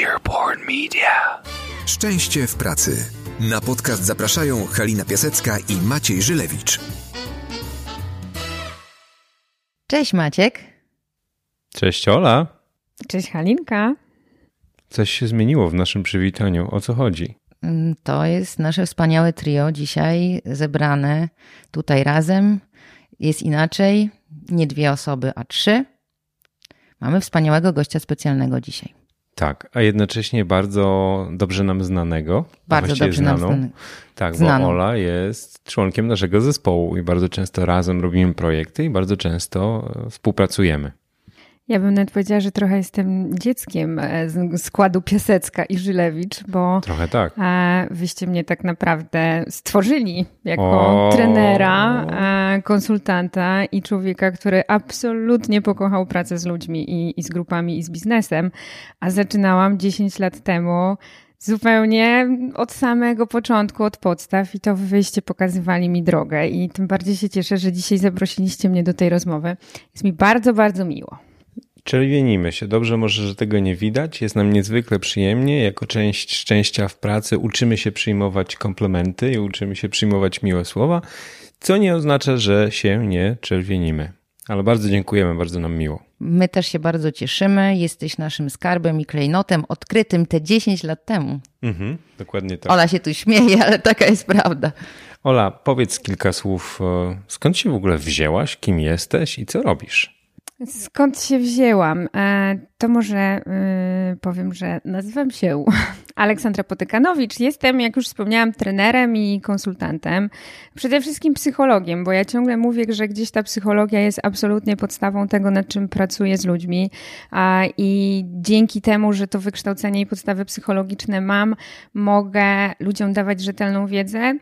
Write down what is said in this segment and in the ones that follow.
Earborn Media. Szczęście w pracy. Na podcast zapraszają Halina Piasecka i Maciej Żylewicz. Cześć Maciek. Cześć Ola. Cześć Halinka. Coś się zmieniło w naszym przywitaniu. O co chodzi? Mm, To jest nasze wspaniałe trio dzisiaj zebrane tutaj razem. Jest inaczej, nie dwie osoby, a trzy. Mamy wspaniałego gościa specjalnego dzisiaj. Tak, a jednocześnie bardzo dobrze nam znanego. Bardzo dobrze nam znaną. znanego. Tak, Znaną. bo Ola jest członkiem naszego zespołu i bardzo często razem robimy projekty i bardzo często e, współpracujemy. Ja bym nawet powiedziała, że trochę jestem dzieckiem e, z składu Piasecka i Żylewicz, bo Trochę tak. e, wyście mnie tak naprawdę stworzyli jako O. trenera, e, konsultanta i człowieka, który absolutnie pokochał pracę z ludźmi i, i z grupami i z biznesem, a zaczynałam 10 lat temu zupełnie od samego początku, od podstaw i to wyście pokazywali mi drogę i tym bardziej się cieszę, że dzisiaj zaprosiliście mnie do tej rozmowy. Jest mi bardzo, bardzo miło. Czerwienimy się. Dobrze może, że tego nie widać. Jest nam niezwykle przyjemnie. Jako część szczęścia w pracy uczymy się przyjmować komplementy i uczymy się przyjmować miłe słowa, co nie oznacza, że się nie czerwienimy. Ale bardzo dziękujemy, bardzo nam miło. My też się bardzo cieszymy. Jesteś naszym skarbem i klejnotem odkrytym te 10 lat temu. Mhm, dokładnie tak. Ola się tu śmieje, ale taka jest prawda. Ola, powiedz kilka słów. Skąd się w ogóle wzięłaś? Kim jesteś i co robisz? Skąd się wzięłam? E, To może y, powiem, że nazywam się Aleksandra Potykanowicz. Jestem, jak już wspomniałam, trenerem i konsultantem. Przede wszystkim psychologiem, bo ja ciągle mówię, że gdzieś ta psychologia jest absolutnie podstawą tego, nad czym pracuję z ludźmi. I dzięki temu, że to wykształcenie i podstawy psychologiczne mam, mogę ludziom dawać rzetelną wiedzę.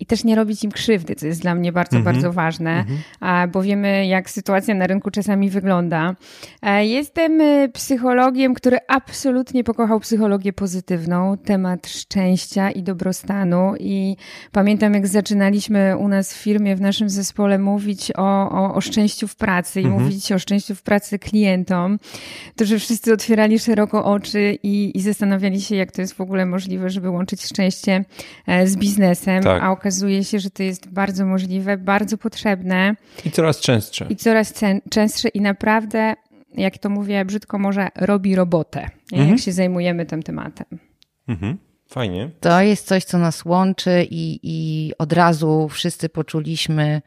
I też nie robić im krzywdy, co jest dla mnie bardzo, bardzo ważne, a, bo wiemy, jak sytuacja na rynku czasami wygląda. E, Jestem e, psychologiem, który absolutnie pokochał psychologię pozytywną, temat szczęścia i dobrostanu. I pamiętam, jak zaczynaliśmy u nas w firmie, w naszym zespole mówić o, o, o szczęściu w pracy i mówić o szczęściu w pracy klientom, to że wszyscy otwierali szeroko oczy i, i zastanawiali się, jak to jest w ogóle możliwe, żeby łączyć szczęście e, z biznesem, Tak. a okazuje się, że to jest bardzo możliwe, bardzo potrzebne I coraz częstsze. i coraz częstsze i naprawdę, jak to mówię brzydko, może robi robotę, nie? jak się zajmujemy tym tematem. Mhm. Fajnie. To jest coś, co nas łączy i, i od razu wszyscy poczuliśmy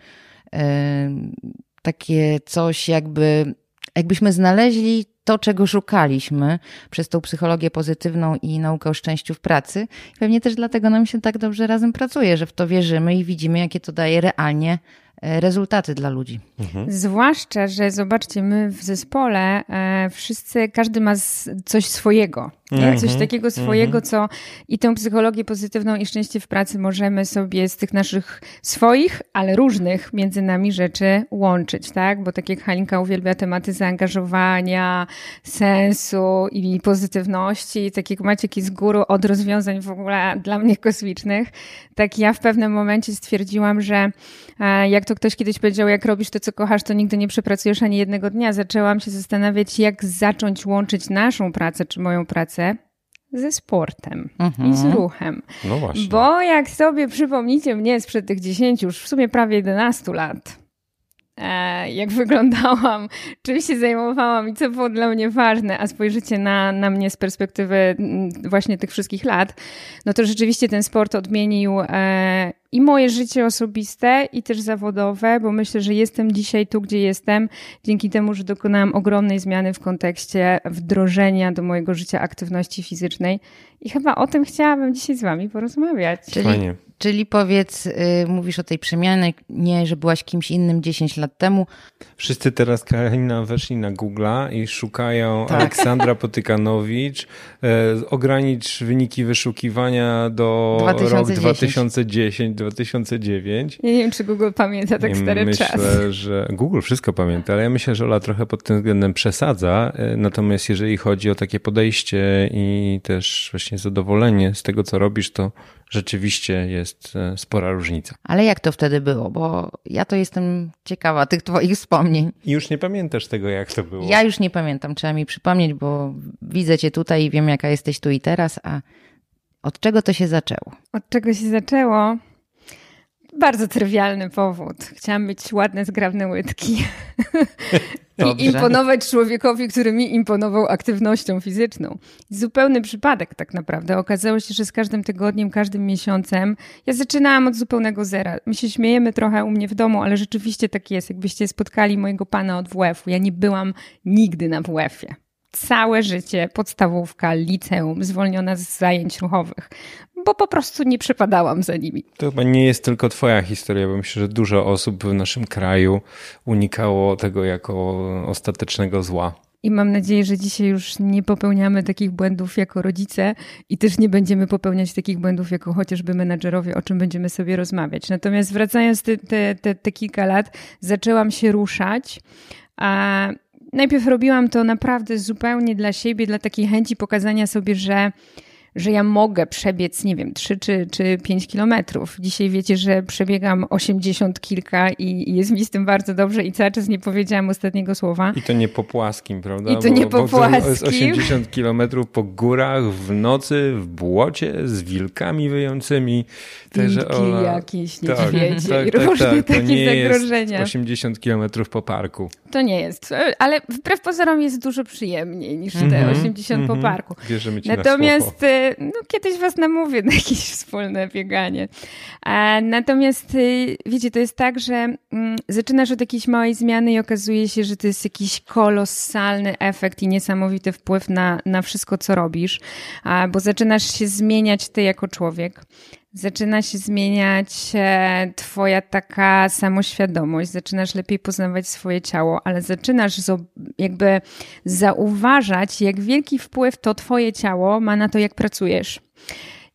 takie coś, jakby, jakbyśmy znaleźli to, czego szukaliśmy przez tą psychologię pozytywną i naukę o szczęściu w pracy. Pewnie też dlatego nam się tak dobrze razem pracuje, że w to wierzymy i widzimy, jakie to daje realnie rezultaty dla ludzi. Zwłaszcza, że zobaczcie, my w zespole e, wszyscy, każdy ma z, coś swojego. Nie? Coś takiego swojego, co i tę psychologię pozytywną i szczęście w pracy możemy sobie z tych naszych swoich, ale różnych między nami rzeczy łączyć, tak? Bo tak jak Halinka uwielbia tematy zaangażowania, sensu i pozytywności, tak jak Maciek jest guru od rozwiązań w ogóle dla mnie kosmicznych, tak ja w pewnym momencie stwierdziłam, że e, jak to ktoś kiedyś powiedział, jak robisz to, co kochasz, to nigdy nie przepracujesz ani jednego dnia. Zaczęłam się zastanawiać, jak zacząć łączyć naszą pracę, czy moją pracę ze sportem i z ruchem. No właśnie. Bo jak sobie przypomnicie mnie sprzed tych 10, już w sumie prawie 11 lat, e, jak wyglądałam, czym się zajmowałam i co było dla mnie ważne, a spojrzycie na, na mnie z perspektywy mm, właśnie tych wszystkich lat, no to rzeczywiście ten sport odmienił e, i moje życie osobiste, i też zawodowe, bo myślę, że jestem dzisiaj tu, gdzie jestem, dzięki temu, że dokonałam ogromnej zmiany w kontekście wdrożenia do mojego życia aktywności fizycznej. I chyba o tym chciałabym dzisiaj z Wami porozmawiać. Czyli, Fajnie. Czyli powiedz, y, mówisz o tej przemianie, nie, że byłaś kimś innym 10 lat temu. Wszyscy teraz, Karolina, weszli na Google'a i szukają Tak. Aleksandra Potykanowicz. E, ogranicz wyniki wyszukiwania do 2010. rok 2010-2009. Ja nie wiem, czy Google pamięta tak I stary myślę, czas. że Google wszystko pamięta, ale ja myślę, że Ola trochę pod tym względem przesadza. E, Natomiast jeżeli chodzi o takie podejście i też właśnie zadowolenie z tego, co robisz, to rzeczywiście jest e, spora różnica. Ale jak to wtedy było? Bo ja to jestem ciekawa tych Twoich wspomnień. I już nie pamiętasz tego, jak to było. Ja już nie pamiętam, trzeba mi przypomnieć, bo widzę Cię tutaj i wiem, jaka jesteś tu i teraz, a od czego to się zaczęło? Od czego się zaczęło? Bardzo trywialny powód. Chciałam mieć ładne, zgrabne łydki. I imponować człowiekowi, który mi imponował aktywnością fizyczną. Zupełny przypadek tak naprawdę. Okazało się, że z każdym tygodniem, każdym miesiącem ja zaczynałam od zupełnego zera. My się śmiejemy trochę u mnie w domu, ale rzeczywiście tak jest. Jakbyście spotkali mojego pana od WF-u. Ja nie byłam nigdy na WF-ie całe życie podstawówka, liceum, zwolniona z zajęć ruchowych, bo po prostu nie przepadałam za nimi. To chyba nie jest tylko Twoja historia, bo myślę, że dużo osób w naszym kraju unikało tego jako ostatecznego zła. I mam nadzieję, że dzisiaj już nie popełniamy takich błędów jako rodzice i też nie będziemy popełniać takich błędów jako chociażby menadżerowie, o czym będziemy sobie rozmawiać. Natomiast wracając te, te, te, te kilka lat, zaczęłam się ruszać. A najpierw robiłam to naprawdę zupełnie dla siebie, dla takiej chęci pokazania sobie, że że ja mogę przebiec, nie wiem, 3 czy, czy 5 kilometrów. Dzisiaj wiecie, że przebiegam 80 kilka i jest mi z tym bardzo dobrze i cały czas nie powiedziałam ostatniego słowa. I to nie po płaskim, prawda? I to bo, nie po płaskim. To jest 80 kilometrów po górach, w nocy, w błocie, z wilkami wyjącymi. Także Wilki jakieś, tak, niedźwiedzie tak, i tak, różne tak, takie to nie zagrożenia. Jest 80 kilometrów po parku. To nie jest, ale wbrew pozorom jest dużo przyjemniej niż te mm -hmm, 80 mm -hmm. po mhm. parku. Wierzymy ci Natomiast na no, kiedyś was namówię na jakieś wspólne bieganie. Natomiast y, wiecie, to jest tak, że mm, zaczynasz od jakiejś małej zmiany i okazuje się, że to jest jakiś kolosalny efekt i niesamowity wpływ na, na wszystko, co robisz, bo zaczynasz się zmieniać ty jako człowiek zaczyna się zmieniać e, Twoja taka samoświadomość, zaczynasz lepiej poznawać swoje ciało, ale zaczynasz jakby zauważać, jak wielki wpływ to Twoje ciało ma na to, jak pracujesz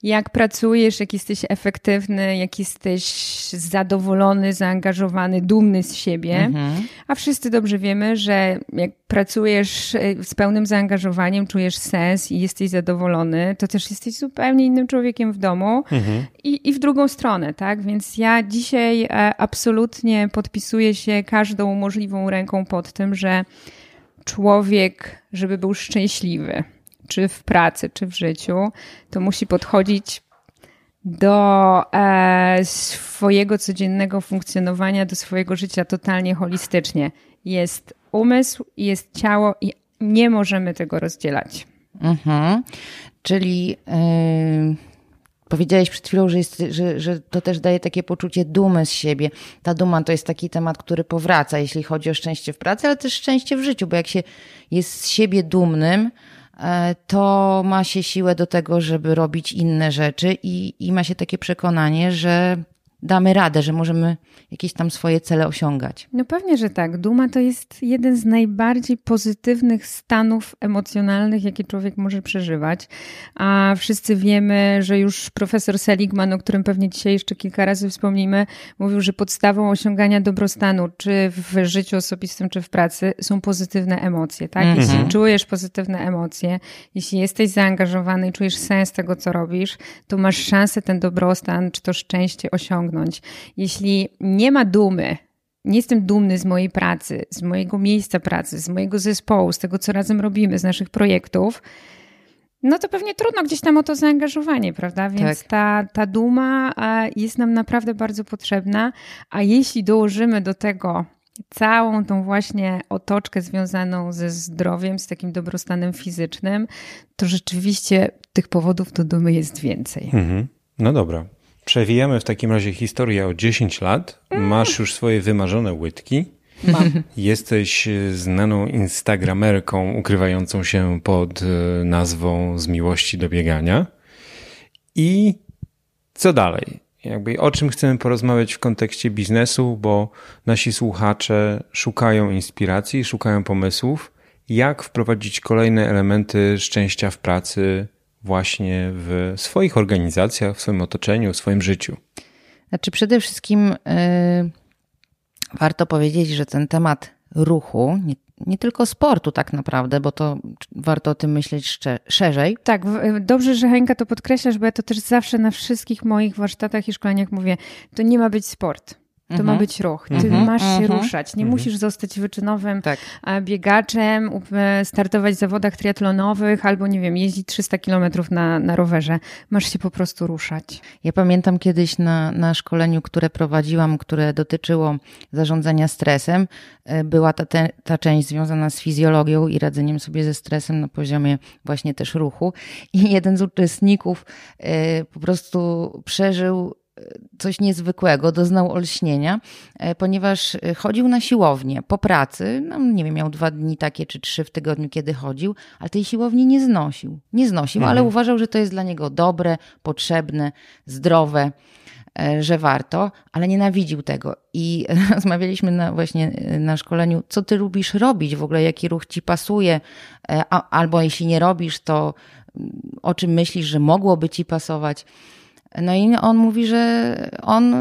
jak pracujesz, jak jesteś efektywny, jak jesteś zadowolony, zaangażowany, dumny z siebie. Mhm. A wszyscy dobrze wiemy, że jak pracujesz e, z pełnym zaangażowaniem, czujesz sens i jesteś zadowolony, to też jesteś zupełnie innym człowiekiem w domu mhm. i, i w drugą stronę, tak? Więc ja dzisiaj e, absolutnie podpisuję się każdą możliwą ręką pod tym, że człowiek, żeby był szczęśliwy, czy w pracy, czy w życiu, to musi podchodzić do e, swojego codziennego funkcjonowania, do swojego życia totalnie holistycznie. Jest umysł, jest ciało i nie możemy tego rozdzielać. Mhm. Czyli yy, powiedziałeś przed chwilą, że, jest, że, że to też daje takie poczucie dumy z siebie. Ta duma to jest taki temat, który powraca, jeśli chodzi o szczęście w pracy, ale też szczęście w życiu, bo jak się jest z siebie dumnym, to ma się siłę do tego, żeby robić inne rzeczy i, i ma się takie przekonanie, że damy radę, że możemy jakieś tam swoje cele osiągać. No pewnie, że tak. Duma to jest jeden z najbardziej pozytywnych stanów emocjonalnych, jakie człowiek może przeżywać. A wszyscy wiemy, że już profesor Seligman, o którym pewnie dzisiaj jeszcze kilka razy wspomnimy, mówił, że podstawą osiągania dobrostanu, czy w życiu osobistym, czy w pracy, są pozytywne emocje. Tak? Mhm. Jeśli czujesz pozytywne emocje, jeśli jesteś zaangażowany i czujesz sens tego, co robisz, to masz szansę ten dobrostan, czy to szczęście osiągnąć. Jeśli nie ma dumy, nie jestem dumny z mojej pracy, z mojego miejsca pracy, z mojego zespołu, z tego, co razem robimy, z naszych projektów, no to pewnie trudno gdzieś tam o to zaangażowanie, prawda? Więc tak. ta, ta duma jest nam naprawdę bardzo potrzebna, a jeśli dołożymy do tego całą tą właśnie otoczkę związaną ze zdrowiem, z takim dobrostanem fizycznym, to rzeczywiście tych powodów do dumy jest więcej. Mhm. No dobra, Przewijamy w takim razie historię o 10 lat. Masz już swoje wymarzone łydki. Mam. Jesteś znaną instagramerką ukrywającą się pod e, nazwą Z miłości do biegania. I co dalej? Jakby o czym chcemy porozmawiać w kontekście biznesu, bo nasi słuchacze szukają inspiracji, szukają pomysłów, jak wprowadzić kolejne elementy szczęścia w pracy, właśnie w swoich organizacjach, w swoim otoczeniu, w swoim życiu? Znaczy, przede wszystkim yy, warto powiedzieć, że ten temat ruchu, nie, nie tylko sportu tak naprawdę, bo to warto o tym myśleć szerzej. Tak, dobrze, że Henka to podkreślasz, bo ja to też zawsze na wszystkich moich warsztatach i szkoleniach mówię, to nie ma być sport. To Mhm. ma być ruch. Ty Mhm. masz się Mhm. ruszać. Nie musisz zostać wyczynowym Tak. e, biegaczem, e, startować w zawodach triatlonowych albo, nie wiem, jeździć 300 kilometrów na, na rowerze. Masz się po prostu ruszać. Ja pamiętam kiedyś na, na szkoleniu, które prowadziłam, które dotyczyło zarządzania stresem, e, była ta, te, ta część związana z fizjologią i radzeniem sobie ze stresem na poziomie właśnie też ruchu. I jeden z uczestników po prostu przeżył coś niezwykłego, doznał olśnienia, e, ponieważ e, chodził na siłownię po pracy, no nie wiem, miał dwa dni takie czy trzy w tygodniu, kiedy chodził, ale tej siłowni nie znosił. Nie znosił, ale uważał, że to jest dla niego dobre, potrzebne, zdrowe, e, że warto, ale nienawidził tego. I rozmawialiśmy na, właśnie na szkoleniu, co ty lubisz robić w ogóle, jaki ruch ci pasuje, a, albo jeśli nie robisz, to mm, o czym myślisz, że mogłoby ci pasować. No i on mówi, że on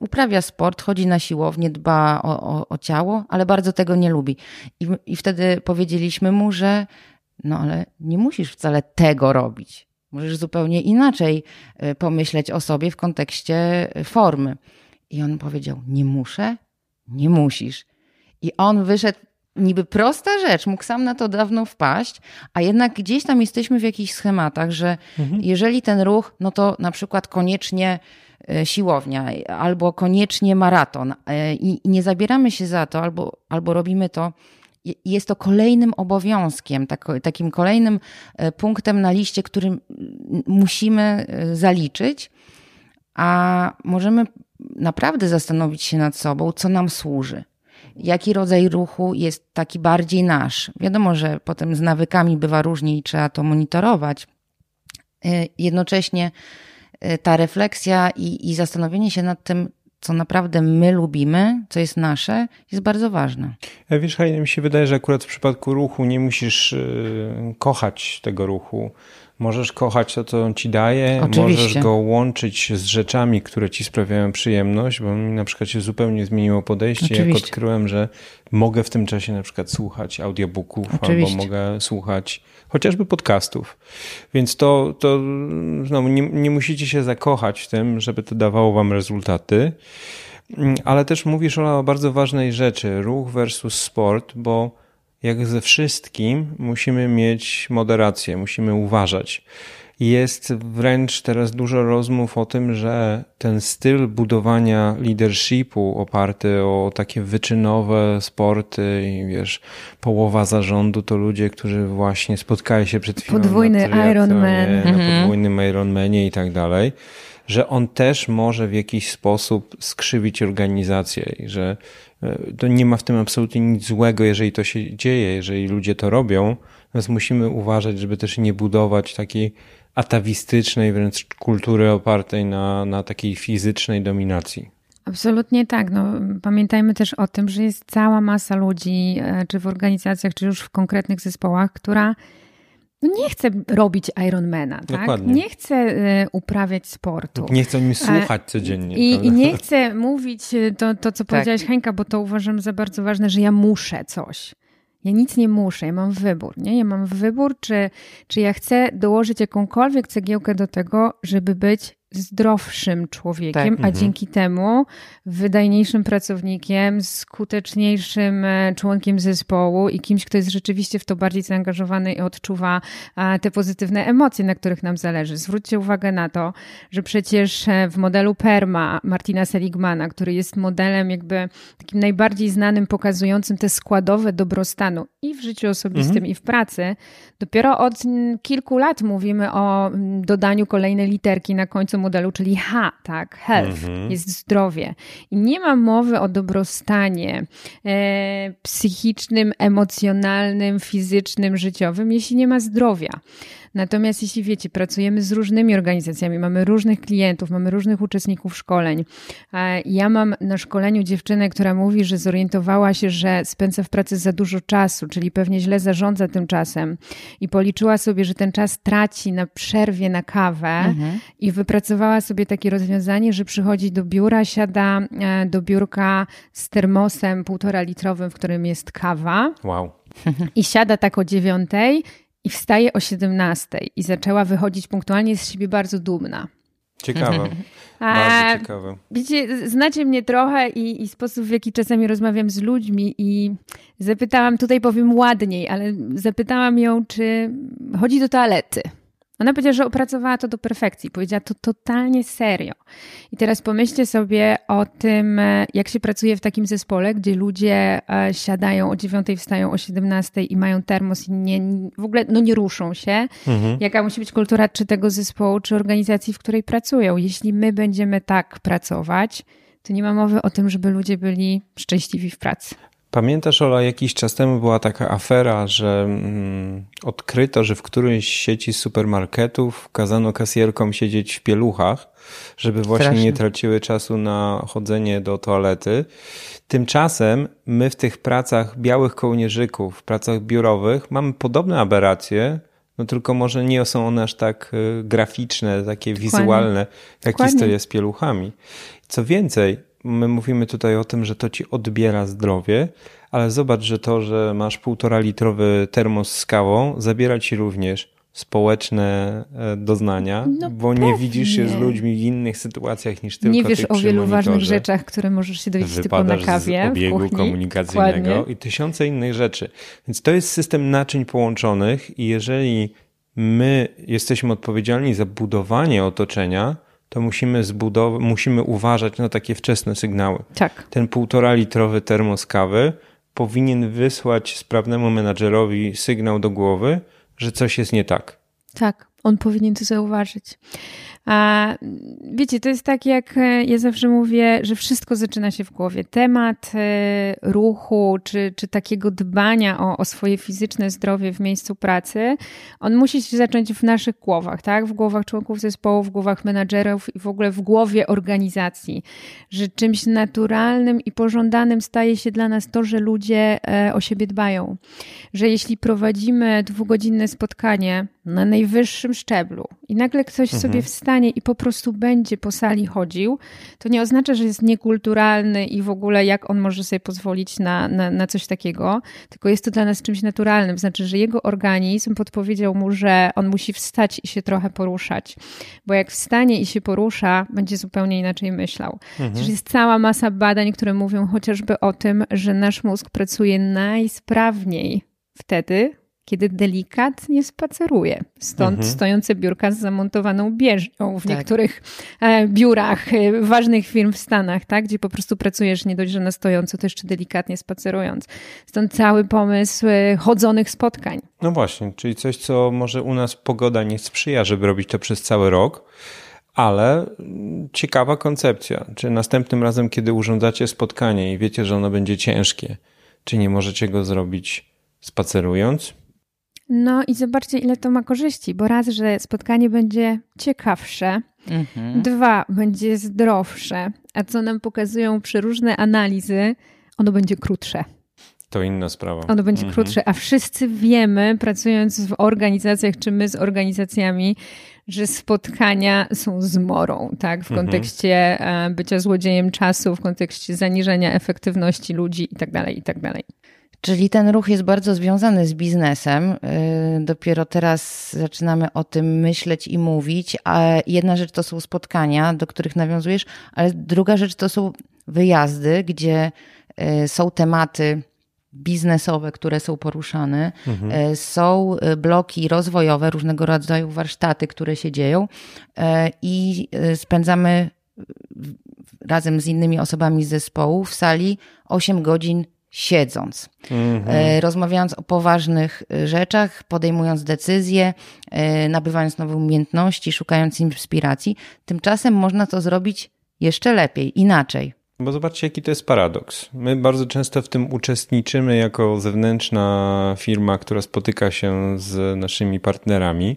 uprawia sport, chodzi na siłownię, dba o, o, o ciało, ale bardzo tego nie lubi. I, I wtedy powiedzieliśmy mu, że no ale nie musisz wcale tego robić. Możesz zupełnie inaczej y, pomyśleć o sobie w kontekście y, formy. I on powiedział: Nie muszę, nie musisz. I on wyszedł, niby prosta rzecz, mógł sam na to dawno wpaść, a jednak gdzieś tam jesteśmy w jakichś schematach, że jeżeli ten ruch, no to na przykład koniecznie e, siłownia albo koniecznie maraton e, i nie zabieramy się za to, albo, albo robimy to. Jest to kolejnym obowiązkiem, tak, takim kolejnym e, punktem na liście, którym musimy zaliczyć, a możemy naprawdę zastanowić się nad sobą, co nam służy. Jaki rodzaj ruchu jest taki bardziej nasz? Wiadomo, że potem z nawykami bywa różnie i trzeba to monitorować. Y, Jednocześnie y, ta refleksja i, i zastanowienie się nad tym, co naprawdę my lubimy, co jest nasze, jest bardzo ważne. Ja wiesz, Hajne, mi się wydaje, że akurat w przypadku ruchu nie musisz y, kochać tego ruchu. Możesz kochać to, co on ci daje, Oczywiście. możesz go łączyć z rzeczami, które ci sprawiają przyjemność, bo mi na przykład się zupełnie zmieniło podejście, jak Oczywiście. odkryłem, że mogę w tym czasie na przykład słuchać audiobooków Oczywiście. albo mogę słuchać chociażby podcastów. Więc to, to znowu nie, nie musicie się zakochać w tym, żeby to dawało wam rezultaty. Mm, Ale też mówisz Ola, o bardzo ważnej rzeczy, ruch versus sport, bo jak ze wszystkim musimy mieć moderację, musimy uważać. Jest wręcz teraz dużo rozmów o tym, że ten styl budowania leadershipu oparty o takie wyczynowe sporty i wiesz, połowa zarządu to ludzie, którzy właśnie spotkali się przed chwilą Podwójny na Ironman. na podwójnym Ironmanie i tak dalej, że on też może w jakiś sposób skrzywić organizację i że to nie ma w tym absolutnie nic złego, jeżeli to się dzieje, jeżeli ludzie to robią, więc musimy uważać, żeby też nie budować takiej atawistycznej wręcz kultury opartej na, na takiej fizycznej dominacji. Absolutnie tak. No, pamiętajmy też o tym, że jest cała masa ludzi, e, czy w organizacjach, czy już w konkretnych zespołach, która nie chce robić Ironmana, tak? Dokładnie. Nie chce e, uprawiać sportu. Nie chcą mi słuchać codziennie. I? I nie chcę mówić e, to, to co Tak. powiedziałaś Henka, bo to uważam za bardzo ważne, że ja muszę coś. Ja nic nie muszę, ja mam wybór, nie? Ja mam wybór, czy, czy ja chcę dołożyć jakąkolwiek cegiełkę do tego, żeby być zdrowszym człowiekiem, Tak. a dzięki temu wydajniejszym pracownikiem, skuteczniejszym e, członkiem zespołu i kimś, kto jest rzeczywiście w to bardziej zaangażowany i odczuwa te pozytywne emocje, na których nam zależy. Zwróćcie uwagę na to, że przecież e, w modelu PERMA Martina Seligmana, który jest modelem jakby takim najbardziej znanym, pokazującym te składowe dobrostanu i w życiu osobistym, i w pracy, dopiero od kilku lat mówimy o dodaniu kolejnej literki na końcu modelu, czyli H, tak, health, jest zdrowie. I nie ma mowy o dobrostanie e, psychicznym, emocjonalnym, fizycznym, życiowym, jeśli nie ma zdrowia. Natomiast jeśli wiecie, pracujemy z różnymi organizacjami, mamy różnych klientów, mamy różnych uczestników szkoleń. E, Ja mam na szkoleniu dziewczynę, która mówi, że zorientowała się, że spędza w pracy za dużo czasu, czyli pewnie źle zarządza tym czasem i policzyła sobie, że ten czas traci na przerwie na kawę i wypracowała wypracowała sobie takie rozwiązanie, że przychodzi do biura, siada e, do biurka z termosem półtora litrowym, w którym jest kawa. Wow. I siada tak o dziewiątej i wstaje o siedemnastej. I zaczęła wychodzić punktualnie z siebie bardzo dumna. Ciekawe. Bardzo ciekawe. Wiecie, znacie mnie trochę i, i sposób, w jaki czasami rozmawiam z ludźmi i zapytałam, tutaj powiem ładniej, ale zapytałam ją, czy chodzi do toalety. Ona powiedziała, że opracowała to do perfekcji. Powiedziała to totalnie serio. I teraz pomyślcie sobie o tym, e, jak się pracuje w takim zespole, gdzie ludzie e, siadają o 9, wstają o 17 i mają termos i nie, w ogóle no nie ruszą się. Mhm. Jaka musi być kultura czy tego zespołu, czy organizacji, w której pracują. Jeśli my będziemy tak pracować, to nie ma mowy o tym, żeby ludzie byli szczęśliwi w pracy. Pamiętasz, Ola, jakiś czas temu była taka afera, że mm, odkryto, że w którejś sieci supermarketów kazano kasjerkom siedzieć w pieluchach, żeby właśnie Strasznie. nie traciły czasu na chodzenie do toalety. Tymczasem my w tych pracach białych kołnierzyków, w pracach biurowych mamy podobne aberracje, no tylko może nie są one aż tak y, graficzne, takie wizualne, jak Dokładnie. historia z pieluchami. Co więcej, my mówimy tutaj o tym, że to ci odbiera zdrowie, ale zobacz, że to, że masz półtora litrowy termos z kawą, zabiera ci również społeczne e, doznania, No bo nie pewnie. widzisz się z ludźmi w innych sytuacjach niż tylko nie wiesz o wielu ważnych rzeczach, które możesz się dowiedzieć tylko na kawie. z obiegu w kuchni. komunikacyjnego Dokładnie. i tysiące innych rzeczy. Więc to jest system naczyń połączonych i jeżeli my jesteśmy odpowiedzialni za budowanie otoczenia, to musimy, zbudow- musimy uważać na takie wczesne sygnały. Tak. Ten półtora litrowy termos kawy powinien wysłać sprawnemu menadżerowi sygnał do głowy, że coś jest nie tak. Tak, on powinien to zauważyć. A wiecie, to jest tak, jak e, ja zawsze mówię, że wszystko zaczyna się w głowie. Temat e, ruchu, czy, czy takiego dbania o, o swoje fizyczne zdrowie w miejscu pracy, on musi się zacząć w naszych głowach, tak? W głowach członków zespołu, w głowach menadżerów i w ogóle w głowie organizacji. Że czymś naturalnym i pożądanym staje się dla nas to, że ludzie e, o siebie dbają. Że jeśli prowadzimy dwugodzinne spotkanie na najwyższym szczeblu i nagle ktoś sobie wstanie i po prostu będzie po sali chodził, to nie oznacza, że jest niekulturalny i w ogóle jak on może sobie pozwolić na, na, na coś takiego, tylko jest to dla nas czymś naturalnym. Znaczy, że jego organizm podpowiedział mu, że on musi wstać i się trochę poruszać, bo jak wstanie i się porusza, będzie zupełnie inaczej myślał. Przecież jest cała masa badań, które mówią chociażby o tym, że nasz mózg pracuje najsprawniej wtedy, kiedy delikatnie spaceruje. Stąd stojące biurka z zamontowaną bieżnią w Tak. niektórych e, biurach e, ważnych firm w Stanach, tak? gdzie po prostu pracujesz nie dość, że na stojąco, to jeszcze delikatnie spacerując. Stąd cały pomysł e, chodzonych spotkań. No właśnie, czyli coś, co może u nas pogoda nie sprzyja, żeby robić to przez cały rok, ale mm, ciekawa koncepcja. Czy następnym razem, kiedy urządzacie spotkanie i wiecie, że ono będzie ciężkie, czy nie możecie go zrobić spacerując? No i zobaczcie, ile to ma korzyści, bo raz, że spotkanie będzie ciekawsze, Mhm. dwa, będzie zdrowsze, a co nam pokazują przeróżne analizy, ono będzie krótsze. To inna sprawa. Ono będzie Mhm. krótsze, a wszyscy wiemy, pracując w organizacjach, czy my z organizacjami, że spotkania są zmorą, tak? W Mhm. kontekście e, bycia złodziejem czasu, w kontekście zaniżenia efektywności ludzi i tak Czyli ten ruch jest bardzo związany z biznesem. Yy, Dopiero teraz zaczynamy o tym myśleć i mówić. A jedna rzecz to są spotkania, do których nawiązujesz, ale druga rzecz to są wyjazdy, gdzie yy, są tematy biznesowe, które są poruszane. Yy, Są yy, bloki rozwojowe, różnego rodzaju warsztaty, które się dzieją i spędzamy razem z innymi osobami z zespołu w sali 8 godzin siedząc, e, rozmawiając o poważnych e, rzeczach, podejmując decyzje, e, nabywając nowe umiejętności, szukając inspiracji. Tymczasem można to zrobić jeszcze lepiej, inaczej. Bo zobaczcie, jaki to jest paradoks. My bardzo często w tym uczestniczymy jako zewnętrzna firma, która spotyka się z naszymi partnerami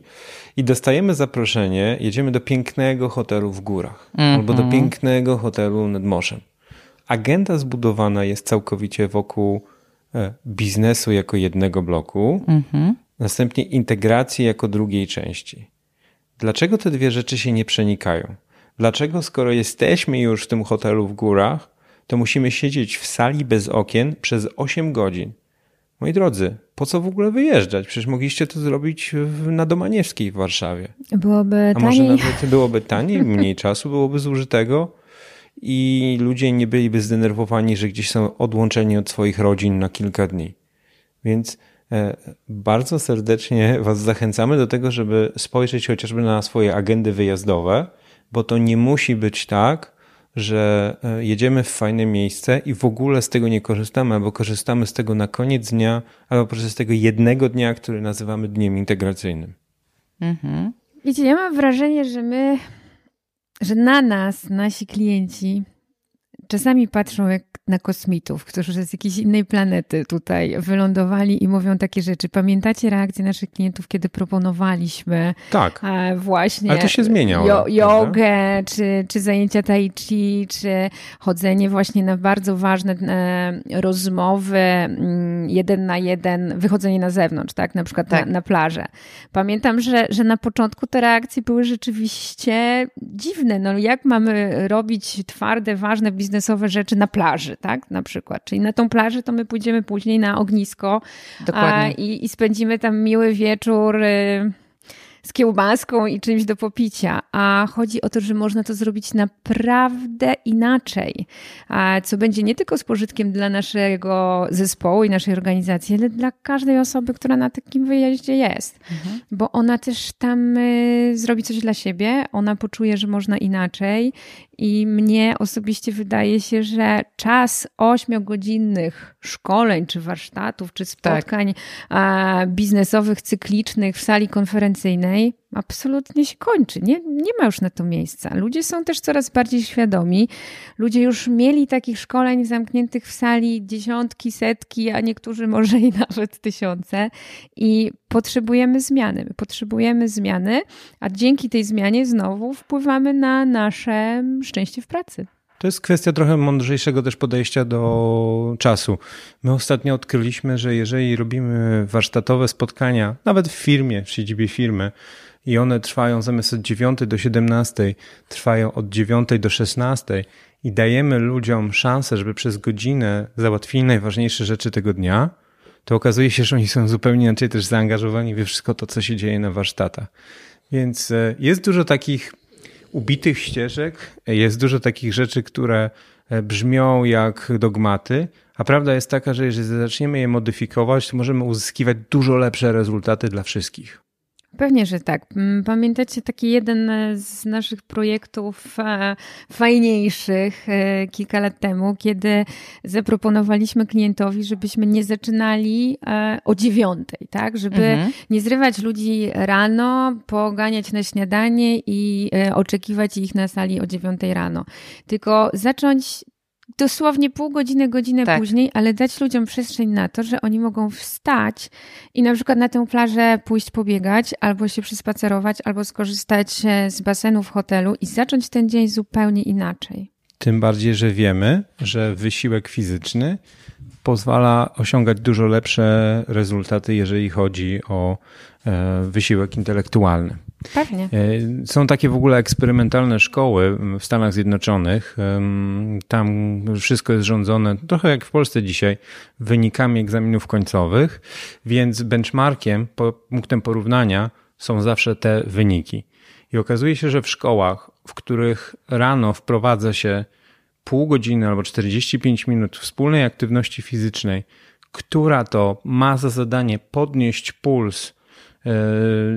i dostajemy zaproszenie, jedziemy do pięknego hotelu w górach albo do pięknego hotelu nad morzem. Agenda zbudowana jest całkowicie wokół e, biznesu jako jednego bloku, następnie integracji jako drugiej części. Dlaczego te dwie rzeczy się nie przenikają? Dlaczego, skoro jesteśmy już w tym hotelu w górach, to musimy siedzieć w sali bez okien przez 8 godzin? Moi drodzy, po co w ogóle wyjeżdżać? Przecież mogliście to zrobić na Domaniewskiej w Warszawie. Byłoby A taniej. może nawet byłoby taniej, mniej czasu byłoby zużytego i ludzie nie byliby zdenerwowani, że gdzieś są odłączeni od swoich rodzin na kilka dni. Więc e, bardzo serdecznie Was zachęcamy do tego, żeby spojrzeć chociażby na swoje agendy wyjazdowe, bo to nie musi być tak, że e, jedziemy w fajne miejsce i w ogóle z tego nie korzystamy, albo korzystamy z tego na koniec dnia, albo przez tego jednego dnia, który nazywamy dniem integracyjnym. Mhm. Ja mam wrażenie, że my, że na nas nasi klienci czasami patrzą jak na kosmitów, którzy z jakiejś innej planety tutaj wylądowali i mówią takie rzeczy. Pamiętacie reakcję naszych klientów, kiedy proponowaliśmy Tak. e, właśnie Ale to się zmieniało, jo- jogę, czy, czy zajęcia tai chi, czy chodzenie właśnie na bardzo ważne e, rozmowy mm, jeden na jeden, wychodzenie na zewnątrz, tak? Na przykład Tak. Na, na plażę. Pamiętam, że, że na początku te reakcje były rzeczywiście dziwne. No jak mamy robić twarde, ważne, biznesowe rzeczy na plaży, tak? Na przykład. Czyli na tą plażę to my pójdziemy później na ognisko a, Dokładnie. i, i spędzimy tam miły wieczór y, z kiełbaską i czymś do popicia. A chodzi o to, że można to zrobić naprawdę inaczej, co będzie nie tylko z pożytkiem dla naszego zespołu i naszej organizacji, ale dla każdej osoby, która na takim wyjeździe jest. Bo ona też tam y, zrobi coś dla siebie, ona poczuje, że można inaczej i mnie osobiście wydaje się, że czas ośmiogodzinnych szkoleń, czy warsztatów, czy spotkań a, biznesowych, cyklicznych w sali konferencyjnej absolutnie się kończy. Nie, nie ma już na to miejsca. Ludzie są też coraz bardziej świadomi. Ludzie już mieli takich szkoleń zamkniętych w sali dziesiątki, setki, a niektórzy może i nawet tysiące. I potrzebujemy zmiany. My potrzebujemy zmiany, a dzięki tej zmianie znowu wpływamy na nasze szczęście w pracy. To jest kwestia trochę mądrzejszego też podejścia do czasu. My ostatnio odkryliśmy, że jeżeli robimy warsztatowe spotkania, nawet w firmie, w siedzibie firmy, i one trwają zamiast od 9 do 17, trwają od 9 do 16 i dajemy ludziom szansę, żeby przez godzinę załatwili najważniejsze rzeczy tego dnia, to okazuje się, że oni są zupełnie inaczej też zaangażowani we wszystko to, co się dzieje na warsztatach. Więc e, jest dużo takich ubitych ścieżek, jest dużo takich rzeczy, które e, brzmią jak dogmaty, a prawda jest taka, że jeżeli zaczniemy je modyfikować, to możemy uzyskiwać dużo lepsze rezultaty dla wszystkich. Pewnie, że tak. Mm, Pamiętacie taki jeden z naszych projektów e, fajniejszych e, kilka lat temu, kiedy zaproponowaliśmy klientowi, żebyśmy nie zaczynali e, o dziewiątej, tak? Żeby Mhm. nie zrywać ludzi rano, poganiać na śniadanie i e, oczekiwać ich na sali o dziewiątej rano. Tylko zacząć dosłownie pół godziny, godzinę Tak. później, ale dać ludziom przestrzeń na to, że oni mogą wstać i na przykład na tę plażę pójść pobiegać, albo się przespacerować, albo skorzystać e, z basenu w hotelu i zacząć ten dzień zupełnie inaczej. Tym bardziej, że wiemy, że wysiłek fizyczny pozwala osiągać dużo lepsze rezultaty, jeżeli chodzi o e, wysiłek intelektualny. Pewnie. E, Są takie w ogóle eksperymentalne szkoły w Stanach Zjednoczonych. Tam wszystko jest rządzone, trochę jak w Polsce dzisiaj, wynikami egzaminów końcowych, więc benchmarkiem, punktem porównania są zawsze te wyniki. I okazuje się, że w szkołach, w których rano wprowadza się pół godziny albo 45 minut wspólnej aktywności fizycznej, która to ma za zadanie podnieść puls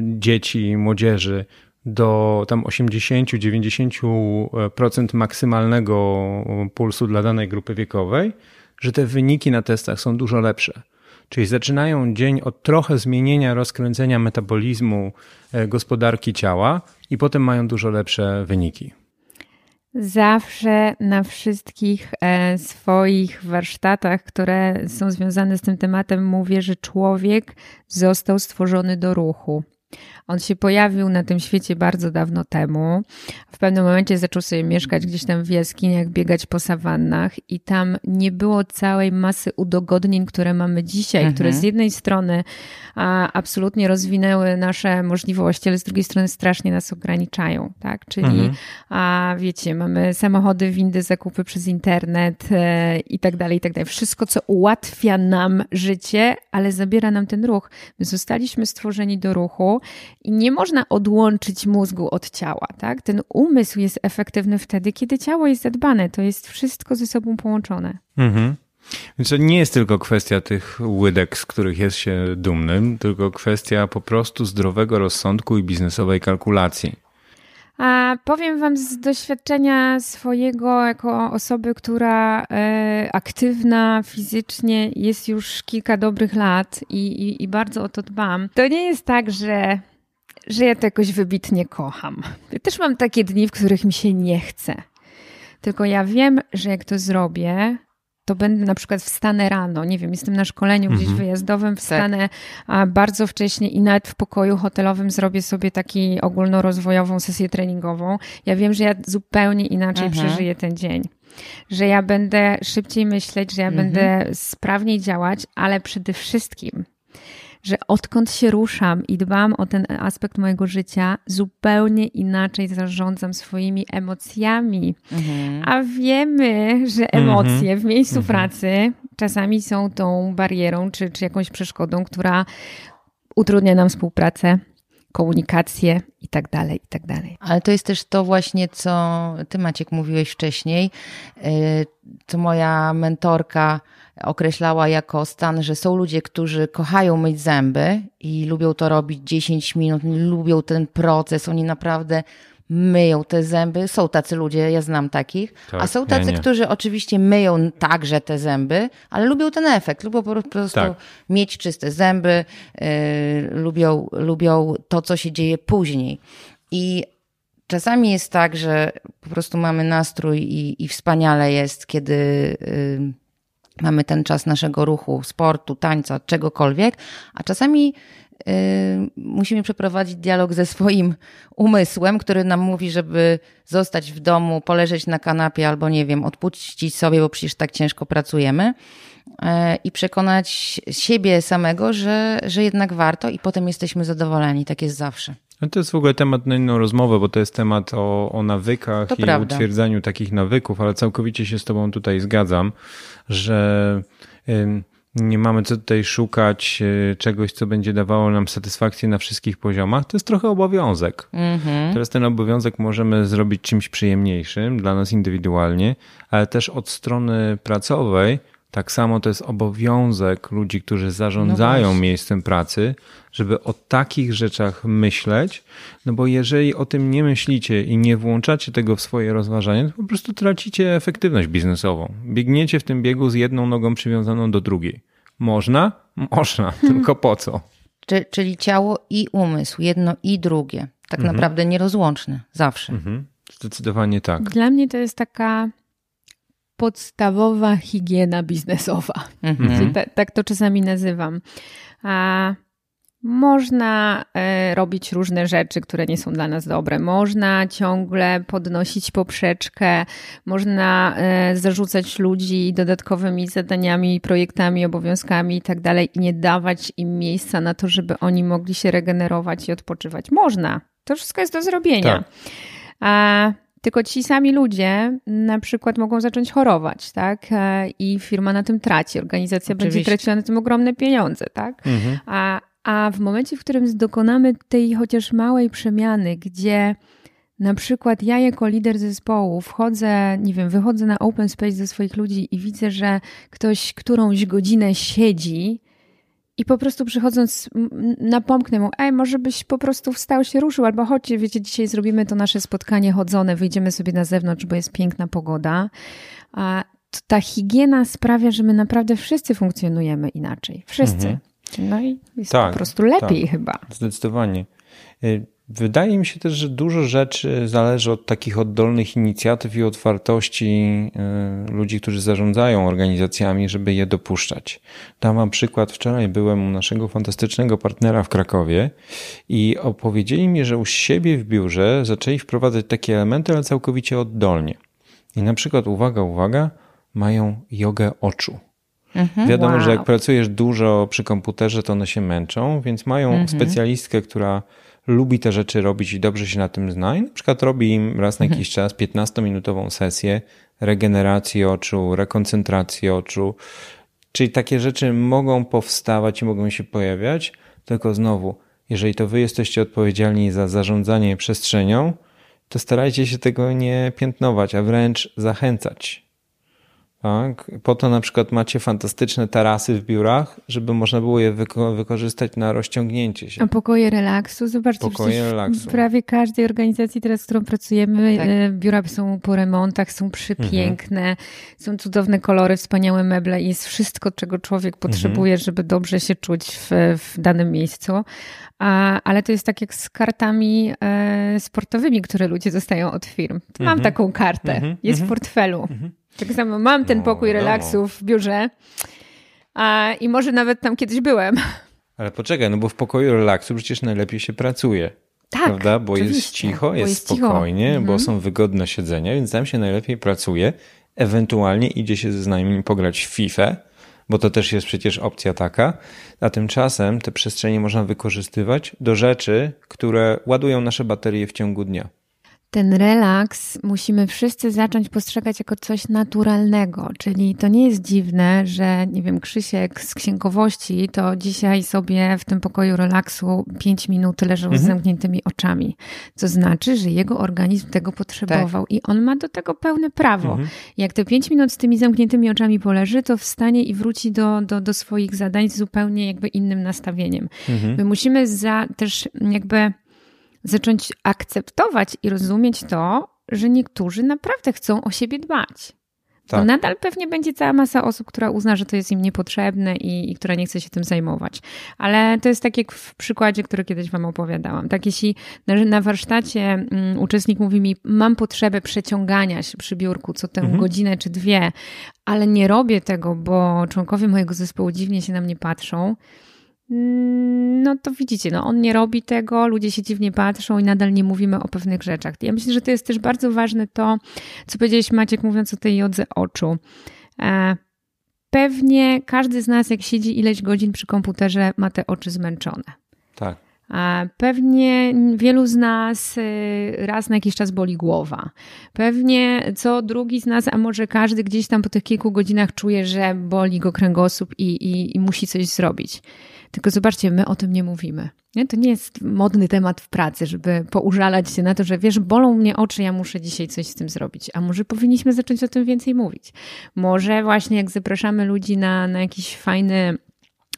dzieci i młodzieży do tam 80-90% maksymalnego pulsu dla danej grupy wiekowej, że te wyniki na testach są dużo lepsze. Czyli zaczynają dzień od trochę zmienienia rozkręcenia metabolizmu e, gospodarki ciała i potem mają dużo lepsze wyniki. Zawsze na wszystkich e, swoich warsztatach, które są związane z tym tematem, mówię, że człowiek został stworzony do ruchu. On się pojawił na tym świecie bardzo dawno temu. W pewnym momencie zaczął sobie mieszkać gdzieś tam w jaskiniach, biegać po sawannach i tam nie było całej masy udogodnień, które mamy dzisiaj, mhm. które z jednej strony a, absolutnie rozwinęły nasze możliwości, ale z drugiej strony strasznie nas ograniczają, tak? Czyli, mhm. a wiecie, mamy samochody, windy, zakupy przez internet e, i tak dalej, i tak dalej. Wszystko, co ułatwia nam życie, ale zabiera nam ten ruch. My zostaliśmy stworzeni do ruchu i nie można odłączyć mózgu od ciała, tak? Ten umysł jest efektywny wtedy, kiedy ciało jest zadbane. To jest wszystko ze sobą połączone. Mhm. Więc to nie jest tylko kwestia tych łydek, z których jest się dumnym, tylko kwestia po prostu zdrowego rozsądku i biznesowej kalkulacji. A powiem Wam z doświadczenia swojego, jako osoby, która e, aktywna fizycznie jest już kilka dobrych lat i, i, i bardzo o to dbam. To nie jest tak, że że ja to jakoś wybitnie kocham. Ja też mam takie dni, w których mi się nie chce. Tylko ja wiem, że jak to zrobię, to będę na przykład wstanę rano, nie wiem, jestem na szkoleniu gdzieś mhm. wyjazdowym, tak. wstanę tak. bardzo wcześnie i nawet w pokoju hotelowym zrobię sobie taki ogólnorozwojową sesję treningową. Ja wiem, że ja zupełnie inaczej mhm. przeżyję ten dzień. Że ja będę szybciej myśleć, że ja mhm. będę sprawniej działać, ale przede wszystkim że odkąd się ruszam i dbam o ten aspekt mojego życia, zupełnie inaczej zarządzam swoimi emocjami. Mhm. A wiemy, że emocje mhm. w miejscu mhm. pracy czasami są tą barierą czy, czy jakąś przeszkodą, która utrudnia nam współpracę, komunikację i tak dalej, i tak dalej. Ale to jest też to właśnie, co ty Maciek mówiłeś wcześniej, y, co moja mentorka określała jako stan, że są ludzie, którzy kochają myć zęby i lubią to robić 10 minut, lubią ten proces, oni naprawdę myją te zęby. Są tacy ludzie, ja znam takich. Tak, a są tacy, którzy oczywiście myją także te zęby, ale lubią ten efekt. Lubią po prostu tak. mieć czyste zęby, yy, lubią, lubią to, co się dzieje później. I czasami jest tak, że po prostu mamy nastrój i, i wspaniale jest, kiedy. Yy, mamy ten czas naszego ruchu, sportu, tańca, czegokolwiek, a czasami musimy przeprowadzić dialog ze swoim umysłem, który nam mówi, żeby zostać w domu, poleżeć na kanapie albo nie wiem, odpuścić sobie, bo przecież tak ciężko pracujemy yy, i przekonać siebie samego, że, że jednak warto i potem jesteśmy zadowoleni. Tak jest zawsze. No to jest w ogóle temat na inną rozmowę, bo to jest temat o, o nawykach to i prawda. utwierdzaniu takich nawyków, ale całkowicie się z Tobą tutaj zgadzam, że nie mamy co tutaj szukać e, czegoś, co będzie dawało nam satysfakcję na wszystkich poziomach. To jest trochę obowiązek. Mhm. Teraz ten obowiązek możemy zrobić czymś przyjemniejszym dla nas indywidualnie, ale też od strony pracowej tak samo to jest obowiązek ludzi, którzy zarządzają no miejscem pracy, żeby o takich rzeczach myśleć, no bo jeżeli o tym nie myślicie i nie włączacie tego w swoje rozważania, to po prostu tracicie efektywność biznesową. Biegniecie w tym biegu z jedną nogą przywiązaną do drugiej. Można? Można, tylko po co? Czyli ciało i umysł, jedno i drugie. Tak mhm. naprawdę nierozłączne, zawsze. Mhm. Zdecydowanie tak. Dla mnie to jest taka podstawowa higiena biznesowa. Mhm. Tak, tak to czasami nazywam. A można e, robić różne rzeczy, które nie są dla nas dobre. Można ciągle podnosić poprzeczkę, można e, zarzucać ludzi dodatkowymi zadaniami, projektami, obowiązkami i tak dalej i nie dawać im miejsca na to, żeby oni mogli się regenerować i odpoczywać. Można. To wszystko jest do zrobienia. Tak. Tylko ci sami ludzie na przykład mogą zacząć chorować, tak? E, I firma na tym traci, organizacja Oczywiście. będzie traciła na tym ogromne pieniądze, tak? Mhm. A, a w momencie, w którym dokonamy tej chociaż małej przemiany, gdzie na przykład ja jako lider zespołu wchodzę, nie wiem, wychodzę na open space ze swoich ludzi i widzę, że ktoś którąś godzinę siedzi i po prostu przychodząc, napomknę mu, ej, może byś po prostu wstał się ruszył, albo chodźcie, wiecie, dzisiaj zrobimy to nasze spotkanie chodzone, wyjdziemy sobie na zewnątrz, bo jest piękna pogoda. A ta higiena sprawia, że my naprawdę wszyscy funkcjonujemy inaczej. Wszyscy. Mhm. No i jest tak, po prostu lepiej tak, chyba. Zdecydowanie. Wydaje mi się też, że dużo rzeczy zależy od takich oddolnych inicjatyw i otwartości y, ludzi, którzy zarządzają organizacjami, żeby je dopuszczać. Dam wam przykład. Wczoraj byłem u naszego fantastycznego partnera w Krakowie i opowiedzieli mi, że u siebie w biurze zaczęli wprowadzać takie elementy, ale całkowicie oddolnie. I na przykład, uwaga, uwaga, mają jogę oczu. Mhm, Wiadomo, wow. że jak pracujesz dużo przy komputerze, to one się męczą, więc mają mhm. specjalistkę, która lubi te rzeczy robić i dobrze się na tym zna. I na przykład robi im raz na mhm. jakiś czas 15-minutową sesję regeneracji oczu, rekoncentracji oczu. Czyli takie rzeczy mogą powstawać i mogą się pojawiać, tylko znowu, jeżeli to wy jesteście odpowiedzialni za zarządzanie przestrzenią, to starajcie się tego nie piętnować, a wręcz zachęcać. Tak? Po to na przykład macie fantastyczne tarasy w biurach, żeby można było je wyko wykorzystać na rozciągnięcie się. A pokoje relaksu, zobaczcie, pokoje relaksu. w prawie każdej organizacji teraz, z którą pracujemy, tak. E, biura są po remontach, są przepiękne, mhm. są cudowne kolory, wspaniałe meble i jest wszystko, czego człowiek mhm. potrzebuje, mhm. żeby dobrze się czuć w, w danym miejscu. A, ale to jest tak jak z kartami e, sportowymi, które ludzie dostają od firm. Mam mhm. taką kartę, mhm. jest w mhm. portfelu. Tak samo mam ten no, pokój relaksu w biurze a, i może nawet tam kiedyś byłem. Ale poczekaj, no bo w pokoju relaksu przecież najlepiej się pracuje. Tak, prawda? Bo jest cicho, jest, jest spokojnie, cicho. bo mhm. są wygodne siedzenia, więc tam się najlepiej pracuje. Ewentualnie idzie się ze znajomymi pograć w FIFA, bo to też jest przecież opcja taka. A tymczasem te przestrzenie można wykorzystywać do rzeczy, które ładują nasze baterie w ciągu dnia ten relaks musimy wszyscy zacząć postrzegać jako coś naturalnego. Czyli to nie jest dziwne, że, nie wiem, Krzysiek z księgowości to dzisiaj sobie w tym pokoju relaksu 5 minut leżał mhm. z zamkniętymi oczami. Co znaczy, że jego organizm tego potrzebował tak. i on ma do tego pełne prawo. Mhm. Jak te 5 minut z tymi zamkniętymi oczami poleży, to wstanie i wróci do, do, do swoich zadań z zupełnie jakby innym nastawieniem. Mhm. My musimy za, też jakby zacząć akceptować i rozumieć to, że niektórzy naprawdę chcą o siebie dbać. Tak. To nadal pewnie będzie cała masa osób, która uzna, że to jest im niepotrzebne i, i, która nie chce się tym zajmować. Ale to jest tak jak w przykładzie, który kiedyś Wam opowiadałam. Tak, jeśli na, na warsztacie um, uczestnik mówi mi, mam potrzebę przeciągania się przy biurku co tę mhm. godzinę czy dwie, ale nie robię tego, bo członkowie mojego zespołu dziwnie się na mnie patrzą, no to widzicie, no on nie robi tego, ludzie się dziwnie patrzą i nadal nie mówimy o pewnych rzeczach. Ja myślę, że to jest też bardzo ważne to, co powiedziałeś Maciek mówiąc o tej jodze oczu. E, pewnie każdy z nas, jak siedzi ileś godzin przy komputerze, ma te oczy zmęczone. Tak. Pewnie wielu z nas y, raz na jakiś czas boli głowa. Pewnie co drugi z nas, a może każdy gdzieś tam po tych kilku godzinach czuje, że boli go kręgosłup i, i, i musi coś zrobić. Tylko zobaczcie, my o tym nie mówimy. Nie? To nie jest modny temat w pracy, żeby poużalać się na to, że wiesz, bolą mnie oczy, ja muszę dzisiaj coś z tym zrobić. A może powinniśmy zacząć o tym więcej mówić? Może właśnie jak zapraszamy ludzi na, na jakiś fajny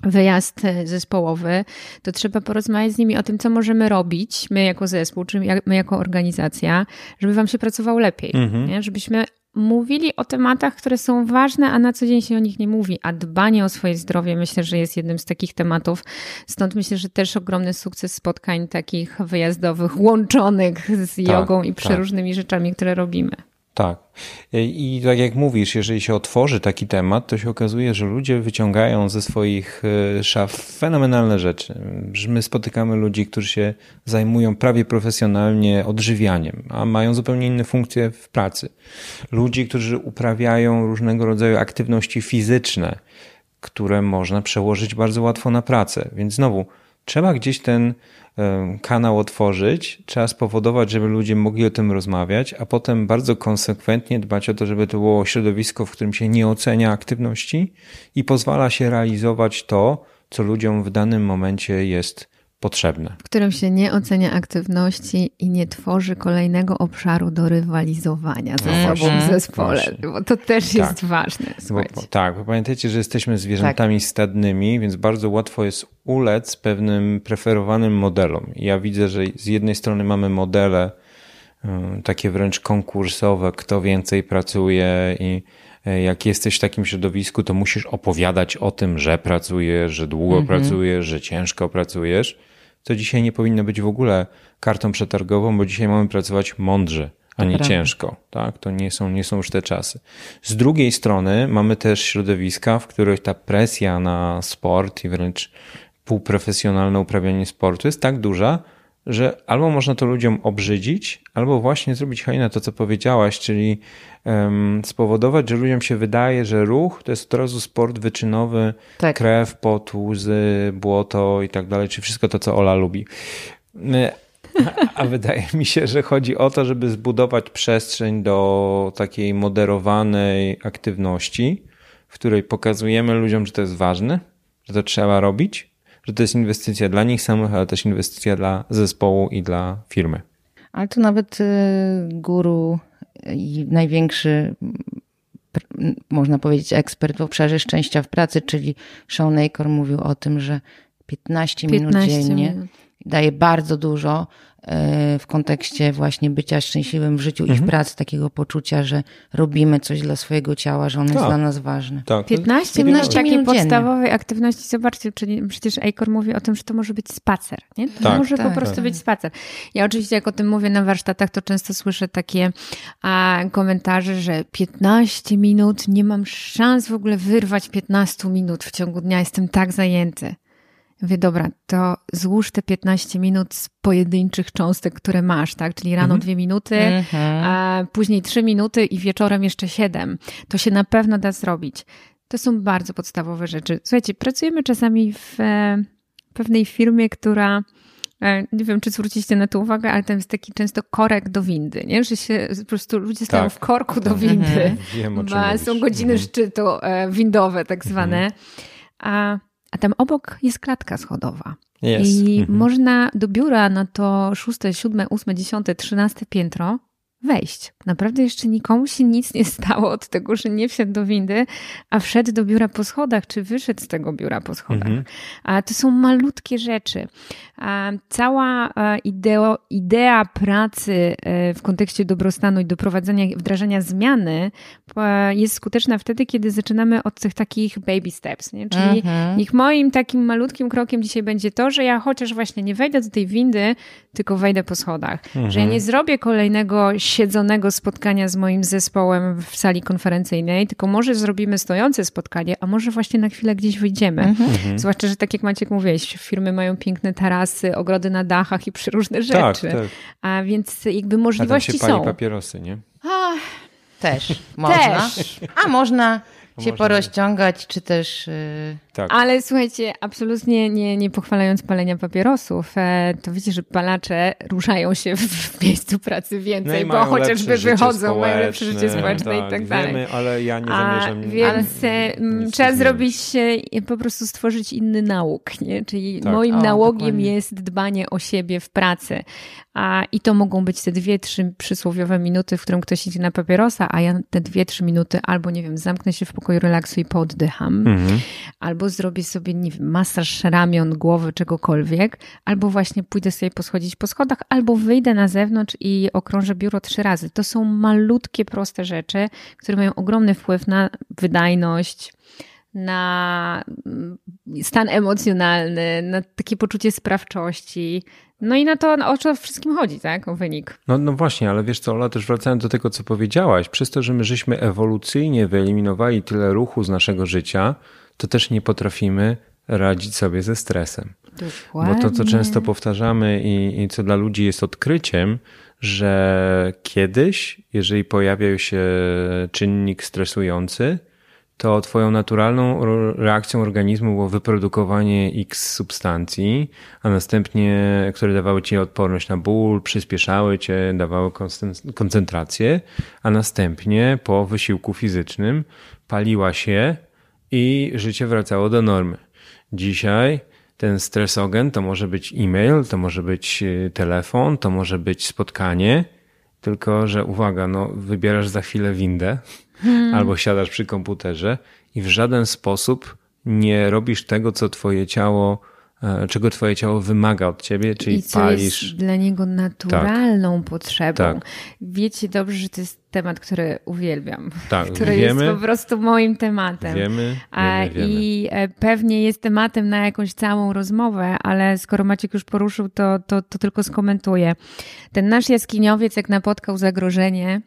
wyjazd zespołowy, to trzeba porozmawiać z nimi o tym, co możemy robić, my jako zespół, czy my jako organizacja, żeby wam się pracowało lepiej. Mhm. Żebyśmy mówili o tematach, które są ważne, a na co dzień się o nich nie mówi. A dbanie o swoje zdrowie myślę, że jest jednym z takich tematów. Stąd myślę, że też ogromny sukces spotkań takich wyjazdowych, łączonych z tak, jogą i tak. przeróżnymi tak. rzeczami, które robimy. Tak. I tak jak mówisz, jeżeli się otworzy taki temat, to się okazuje, że ludzie wyciągają ze swoich e, szaf fenomenalne rzeczy. My spotykamy ludzi, którzy się zajmują prawie profesjonalnie odżywianiem, a mają zupełnie inne funkcje w pracy. Ludzi, którzy uprawiają różnego rodzaju aktywności fizyczne, które można przełożyć bardzo łatwo na pracę. Więc znowu, trzeba gdzieś ten kanał otworzyć, trzeba spowodować, żeby ludzie mogli o tym rozmawiać, a potem bardzo konsekwentnie dbać o to, żeby to było środowisko, w którym się nie ocenia aktywności i pozwala się realizować to, co ludziom w danym momencie jest potrzebne. W którym się nie ocenia aktywności i nie tworzy kolejnego obszaru do rywalizowania ze no sobą w zespole, właśnie. bo to też tak. jest ważne. Bo, tak, bo pamiętajcie, że jesteśmy zwierzętami tak. stadnymi, więc bardzo łatwo jest ulec pewnym preferowanym modelom. Ja widzę, że z jednej strony mamy modele y, takie wręcz konkursowe, kto więcej pracuje i y, jak jesteś w takim środowisku, to musisz opowiadać o tym, że pracujesz, że długo mhm. pracujesz, że ciężko pracujesz to dzisiaj nie powinno być w ogóle kartą przetargową, bo dzisiaj mamy pracować mądrze, a nie prawda. ciężko. Tak? To nie są, nie są już te czasy. Z drugiej strony mamy też środowiska, w których ta presja na sport i wręcz półprofesjonalne uprawianie sportu jest tak duża, że albo można to ludziom obrzydzić, albo właśnie zrobić hejna to, co powiedziałaś, czyli um, spowodować, że ludziom się wydaje, że ruch to jest od razu sport wyczynowy, Tak. krew, pot, łzy, błoto i tak dalej, czy wszystko to, co Ola lubi. A wydaje mi się, że chodzi o to, żeby zbudować przestrzeń do takiej moderowanej aktywności, w której pokazujemy ludziom, że to jest ważne, że to trzeba robić, że to jest inwestycja dla nich samych, ale też inwestycja dla zespołu i dla firmy. Ale to nawet y, guru i największy, można powiedzieć, ekspert w obszarze szczęścia w pracy, czyli Sean Acor mówił o tym, że 15, minut 15 dziennie minut. Daje bardzo dużo y, w kontekście właśnie bycia szczęśliwym w życiu i Mhm. w pracy, takiego poczucia, że robimy coś dla swojego ciała, że on jest Tak. dla nas ważny. Tak, 15 15 minut takiej podstawowej aktywności. Zobaczcie, czyli przecież Ejkor mówi o tym, że to może być spacer. Nie? To Tak, może po tak, prostu tak. być spacer. Ja oczywiście, jak o tym mówię na warsztatach, to często słyszę takie a, komentarze, że 15 minut, nie mam szans w ogóle wyrwać 15 minut w ciągu dnia, jestem tak zajęty. Mówię, dobra, to złóż te 15 minut z pojedynczych cząstek, które masz, tak? Czyli rano Mhm. dwie minuty, Mhm. a później trzy minuty i wieczorem jeszcze siedem. To się na pewno da zrobić. To są bardzo podstawowe rzeczy. Słuchajcie, pracujemy czasami w e, pewnej firmie, która e, nie wiem, czy zwróciliście na to uwagę, ale tam jest taki często korek do windy, nie? Że się po prostu ludzie stają Tak. w korku do Tak. windy. Mhm. Wiem, o czym mówisz. są godziny Mhm. szczytu e, windowe, tak zwane. A, a tam obok jest klatka schodowa. Jest. I Mhm. można do biura na to szóste, siódme, ósme, dziesiąte, trzynaste piętro wejść. Naprawdę jeszcze nikomu się nic nie stało od tego, że nie wsiadł do windy, a wszedł do biura po schodach, czy wyszedł z tego biura po schodach. Mhm. A to są malutkie rzeczy. A cała e, ideo, idea pracy e, w kontekście dobrostanu i doprowadzenia, wdrażania zmiany e, jest skuteczna wtedy, kiedy zaczynamy od tych takich baby steps, nie? czyli Mhm. Niech moim takim malutkim krokiem dzisiaj będzie to, że ja chociaż właśnie nie wejdę do tej windy, tylko wejdę po schodach. Że ja nie zrobię kolejnego siedzonego spotkania z moim zespołem w sali konferencyjnej, tylko może zrobimy stojące spotkanie, a może właśnie na chwilę gdzieś wyjdziemy. Mhm. Zwłaszcza, że tak jak Maciek mówiłeś, firmy mają piękne tarasy, ogrody na dachach i przeróżne Tak, rzeczy. tak. A więc jakby A tam możliwości się pali są. papierosy, nie? Też można. Też. A można się porozciągać, czy też... y, Tak. Ale słuchajcie, absolutnie nie, nie pochwalając palenia papierosów, e, to wiecie, że palacze ruszają się w, w miejscu pracy No więcej, bo mają chociażby wychodzą, mają lepsze życie społeczne, społeczne i tak dalej. Wiemy, ale ja nie A, zamierzam więc nie- e, m, nic trzeba zrobić e, po prostu stworzyć inny nauk, nie? Czyli Tak. moim O, nałogiem dokładnie. jest dbanie o siebie w pracy. A, I to mogą być te dwie, trzy przysłowiowe minuty, w którym ktoś idzie na papierosa, a ja te dwie, trzy minuty albo, nie wiem, zamknę się w pokoju relaksu i pooddycham, Mhm. albo zrobię sobie, nie wiem, masaż ramion, głowy, czegokolwiek, albo właśnie pójdę sobie poschodzić po schodach, albo wyjdę na zewnątrz i okrążę biuro trzy razy. To są malutkie, proste rzeczy, które mają ogromny wpływ na wydajność, na mm, stan emocjonalny, na takie poczucie sprawczości. No i na to, o co wszystkim chodzi, tak? O wynik. No, no właśnie, ale wiesz co, Ola, też wracając do tego, co powiedziałaś, przez to, że my żeśmy ewolucyjnie wyeliminowali tyle ruchu z naszego życia, to też nie potrafimy radzić sobie ze stresem. Bo to, co często powtarzamy i, i co dla ludzi jest odkryciem, że kiedyś, jeżeli pojawiał się czynnik stresujący, to twoją naturalną reakcją organizmu było wyprodukowanie X substancji, a następnie, które dawały ci odporność na ból, przyspieszały cię, dawały koncentrację, a następnie po wysiłku fizycznym paliła się i życie wracało do normy. Dzisiaj ten stresogen to może być e-mail, to może być y, telefon, to może być spotkanie, tylko że uwaga, no, wybierasz za chwilę windę albo siadasz przy komputerze i w żaden sposób nie robisz tego, co twoje ciało e, czego twoje ciało wymaga od ciebie, czyli I co palisz. jest dla niego naturalną potrzebą. Tak. Wiecie dobrze, że to jest temat, który uwielbiam. Tak, który wiemy. jest po prostu moim tematem. Wiemy, wiemy, wiemy. I e, pewnie jest tematem na jakąś całą rozmowę, ale skoro Maciek już poruszył, to, to, to tylko skomentuję. Ten nasz jaskiniowiec, jak napotkał zagrożenie,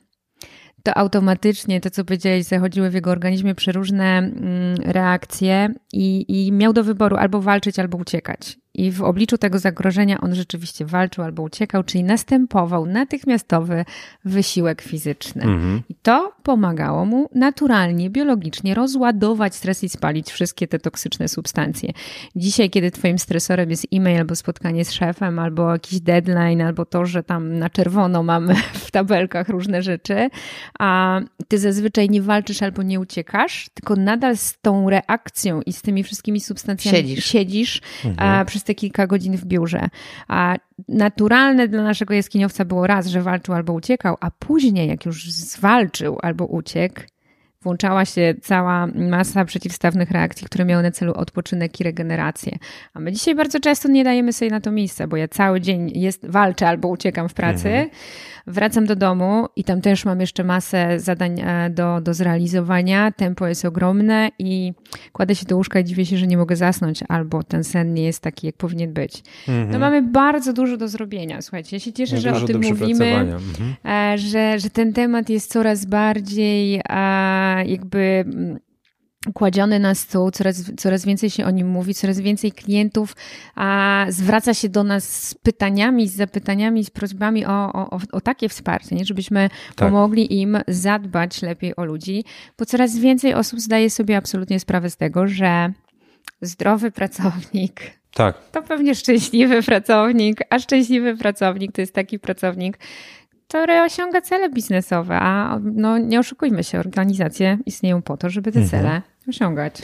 to automatycznie to, co powiedziałeś, zachodziły w jego organizmie przeróżne mm, reakcje i, i miał do wyboru albo walczyć, albo uciekać. I w obliczu tego zagrożenia on rzeczywiście walczył albo uciekał, czyli następował natychmiastowy wysiłek fizyczny. Mhm. I to pomagało mu naturalnie, biologicznie rozładować stres i spalić wszystkie te toksyczne substancje. Dzisiaj, kiedy twoim stresorem jest e-mail albo spotkanie z szefem, albo jakiś deadline, albo to, że tam na czerwono mamy w tabelkach różne rzeczy, a ty zazwyczaj nie walczysz albo nie uciekasz, tylko nadal z tą reakcją i z tymi wszystkimi substancjami Siedzisz. siedzisz Mhm. a, przez te kilka godzin w biurze. A naturalne dla naszego jaskiniowca było raz, że walczył albo uciekał, a później, jak już zwalczył albo uciekł, włączała się cała masa przeciwstawnych reakcji, które miały na celu odpoczynek i regenerację. A my dzisiaj bardzo często nie dajemy sobie na to miejsca, bo ja cały dzień jest, walczę albo uciekam w pracy, wracam do domu i tam też mam jeszcze masę zadań e, do, do zrealizowania. Tempo jest ogromne i kładę się do łóżka i dziwię się, że nie mogę zasnąć, albo ten sen nie jest taki, jak powinien być. No mamy bardzo dużo do zrobienia. Słuchajcie, ja się cieszę, że o Mhm. Tym mówimy. Mhm. e, że, że ten temat jest coraz bardziej e, jakby mm, kładziony na stół, coraz, coraz więcej się o nim mówi, coraz więcej klientów a, zwraca się do nas z pytaniami, z zapytaniami, z prośbami o, o, o, o takie wsparcie, nie? żebyśmy Tak. pomogli im zadbać lepiej o ludzi, bo coraz więcej osób zdaje sobie absolutnie sprawę z tego, że zdrowy pracownik Tak. to pewnie szczęśliwy pracownik, a szczęśliwy pracownik to jest taki pracownik, który osiąga cele biznesowe, a no nie oszukujmy się, organizacje istnieją po to, żeby te Mhm. cele osiągać.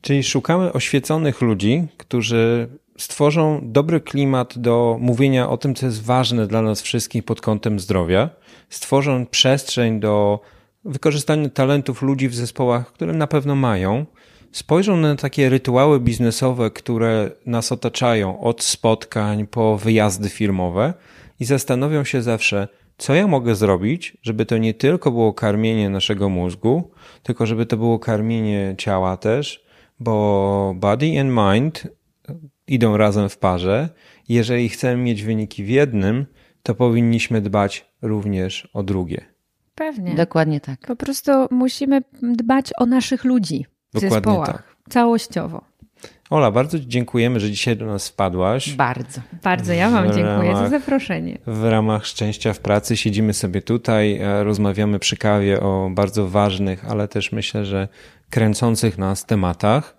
Czyli szukamy oświeconych ludzi, którzy stworzą dobry klimat do mówienia o tym, co jest ważne dla nas wszystkich pod kątem zdrowia, stworzą przestrzeń do wykorzystania talentów ludzi w zespołach, które na pewno mają, spojrzą na takie rytuały biznesowe, które nas otaczają, od spotkań po wyjazdy firmowe i zastanowią się zawsze, co ja mogę zrobić, żeby to nie tylko było karmienie naszego mózgu, tylko żeby to było karmienie ciała też, bo body and mind idą razem w parze. Jeżeli chcemy mieć wyniki w jednym, to powinniśmy dbać również o drugie. Pewnie. Dokładnie tak. Po prostu musimy dbać o naszych ludzi w Dokładnie zespołach. tak. Całościowo. Ola, bardzo Ci dziękujemy, że dzisiaj do nas wpadłaś. Bardzo. Bardzo ja Wam W dziękuję za ramach- zaproszenie. W ramach szczęścia w pracy siedzimy sobie tutaj, e, rozmawiamy przy kawie o bardzo ważnych, ale też myślę, że kręcących nas tematach.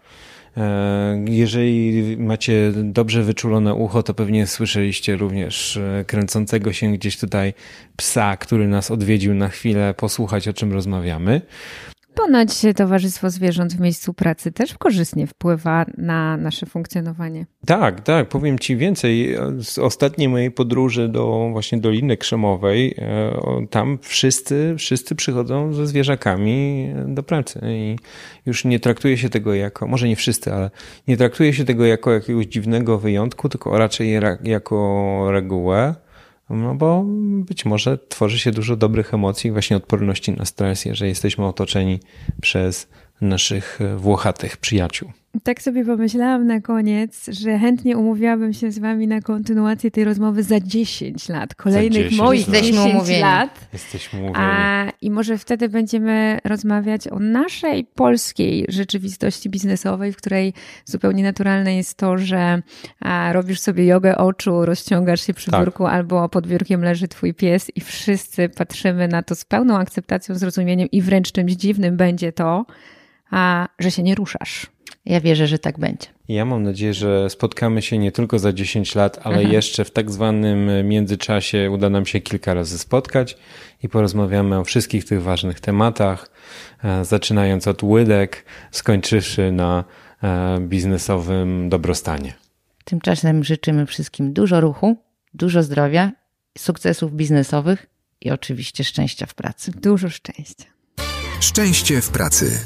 E, Jeżeli macie dobrze wyczulone ucho, to pewnie słyszeliście również e, kręcącego się gdzieś tutaj psa, który nas odwiedził na chwilę, posłuchać o czym rozmawiamy. Ponoć towarzystwo zwierząt w miejscu pracy też korzystnie wpływa na nasze funkcjonowanie. Tak, tak, powiem Ci więcej. Z ostatniej mojej podróży do właśnie Doliny Krzemowej, e, tam wszyscy, wszyscy przychodzą ze zwierzakami do pracy i już nie traktuje się tego jako, może nie wszyscy, ale nie traktuje się tego jako jakiegoś dziwnego wyjątku, tylko raczej ra- jako regułę, no bo być może tworzy się dużo dobrych emocji, właśnie odporności na stres, jeżeli jesteśmy otoczeni przez naszych e, włochatych przyjaciół. Tak sobie pomyślałam na koniec, że chętnie umówiłabym się z wami na kontynuację tej rozmowy za 10 lat, kolejnych 10 moich lat. 10 Jesteśmy umówieni. lat. Jesteśmy mówieni. A, I może wtedy będziemy rozmawiać o naszej polskiej rzeczywistości biznesowej, w której zupełnie naturalne jest to, że a, robisz sobie jogę oczu, rozciągasz się przy Tak. biurku albo pod biurkiem leży twój pies i wszyscy patrzymy na to z pełną akceptacją, zrozumieniem i wręcz czymś dziwnym będzie to, a, że się nie ruszasz. Ja wierzę, że tak będzie. Ja mam nadzieję, że spotkamy się nie tylko za 10 lat, ale jeszcze w tak zwanym międzyczasie uda nam się kilka razy spotkać i porozmawiamy o wszystkich tych ważnych tematach, e, zaczynając od łydek, skończywszy na e, biznesowym dobrostanie. Tymczasem życzymy wszystkim dużo ruchu, dużo zdrowia, sukcesów biznesowych i oczywiście szczęścia w pracy. Dużo szczęścia. Szczęście w pracy.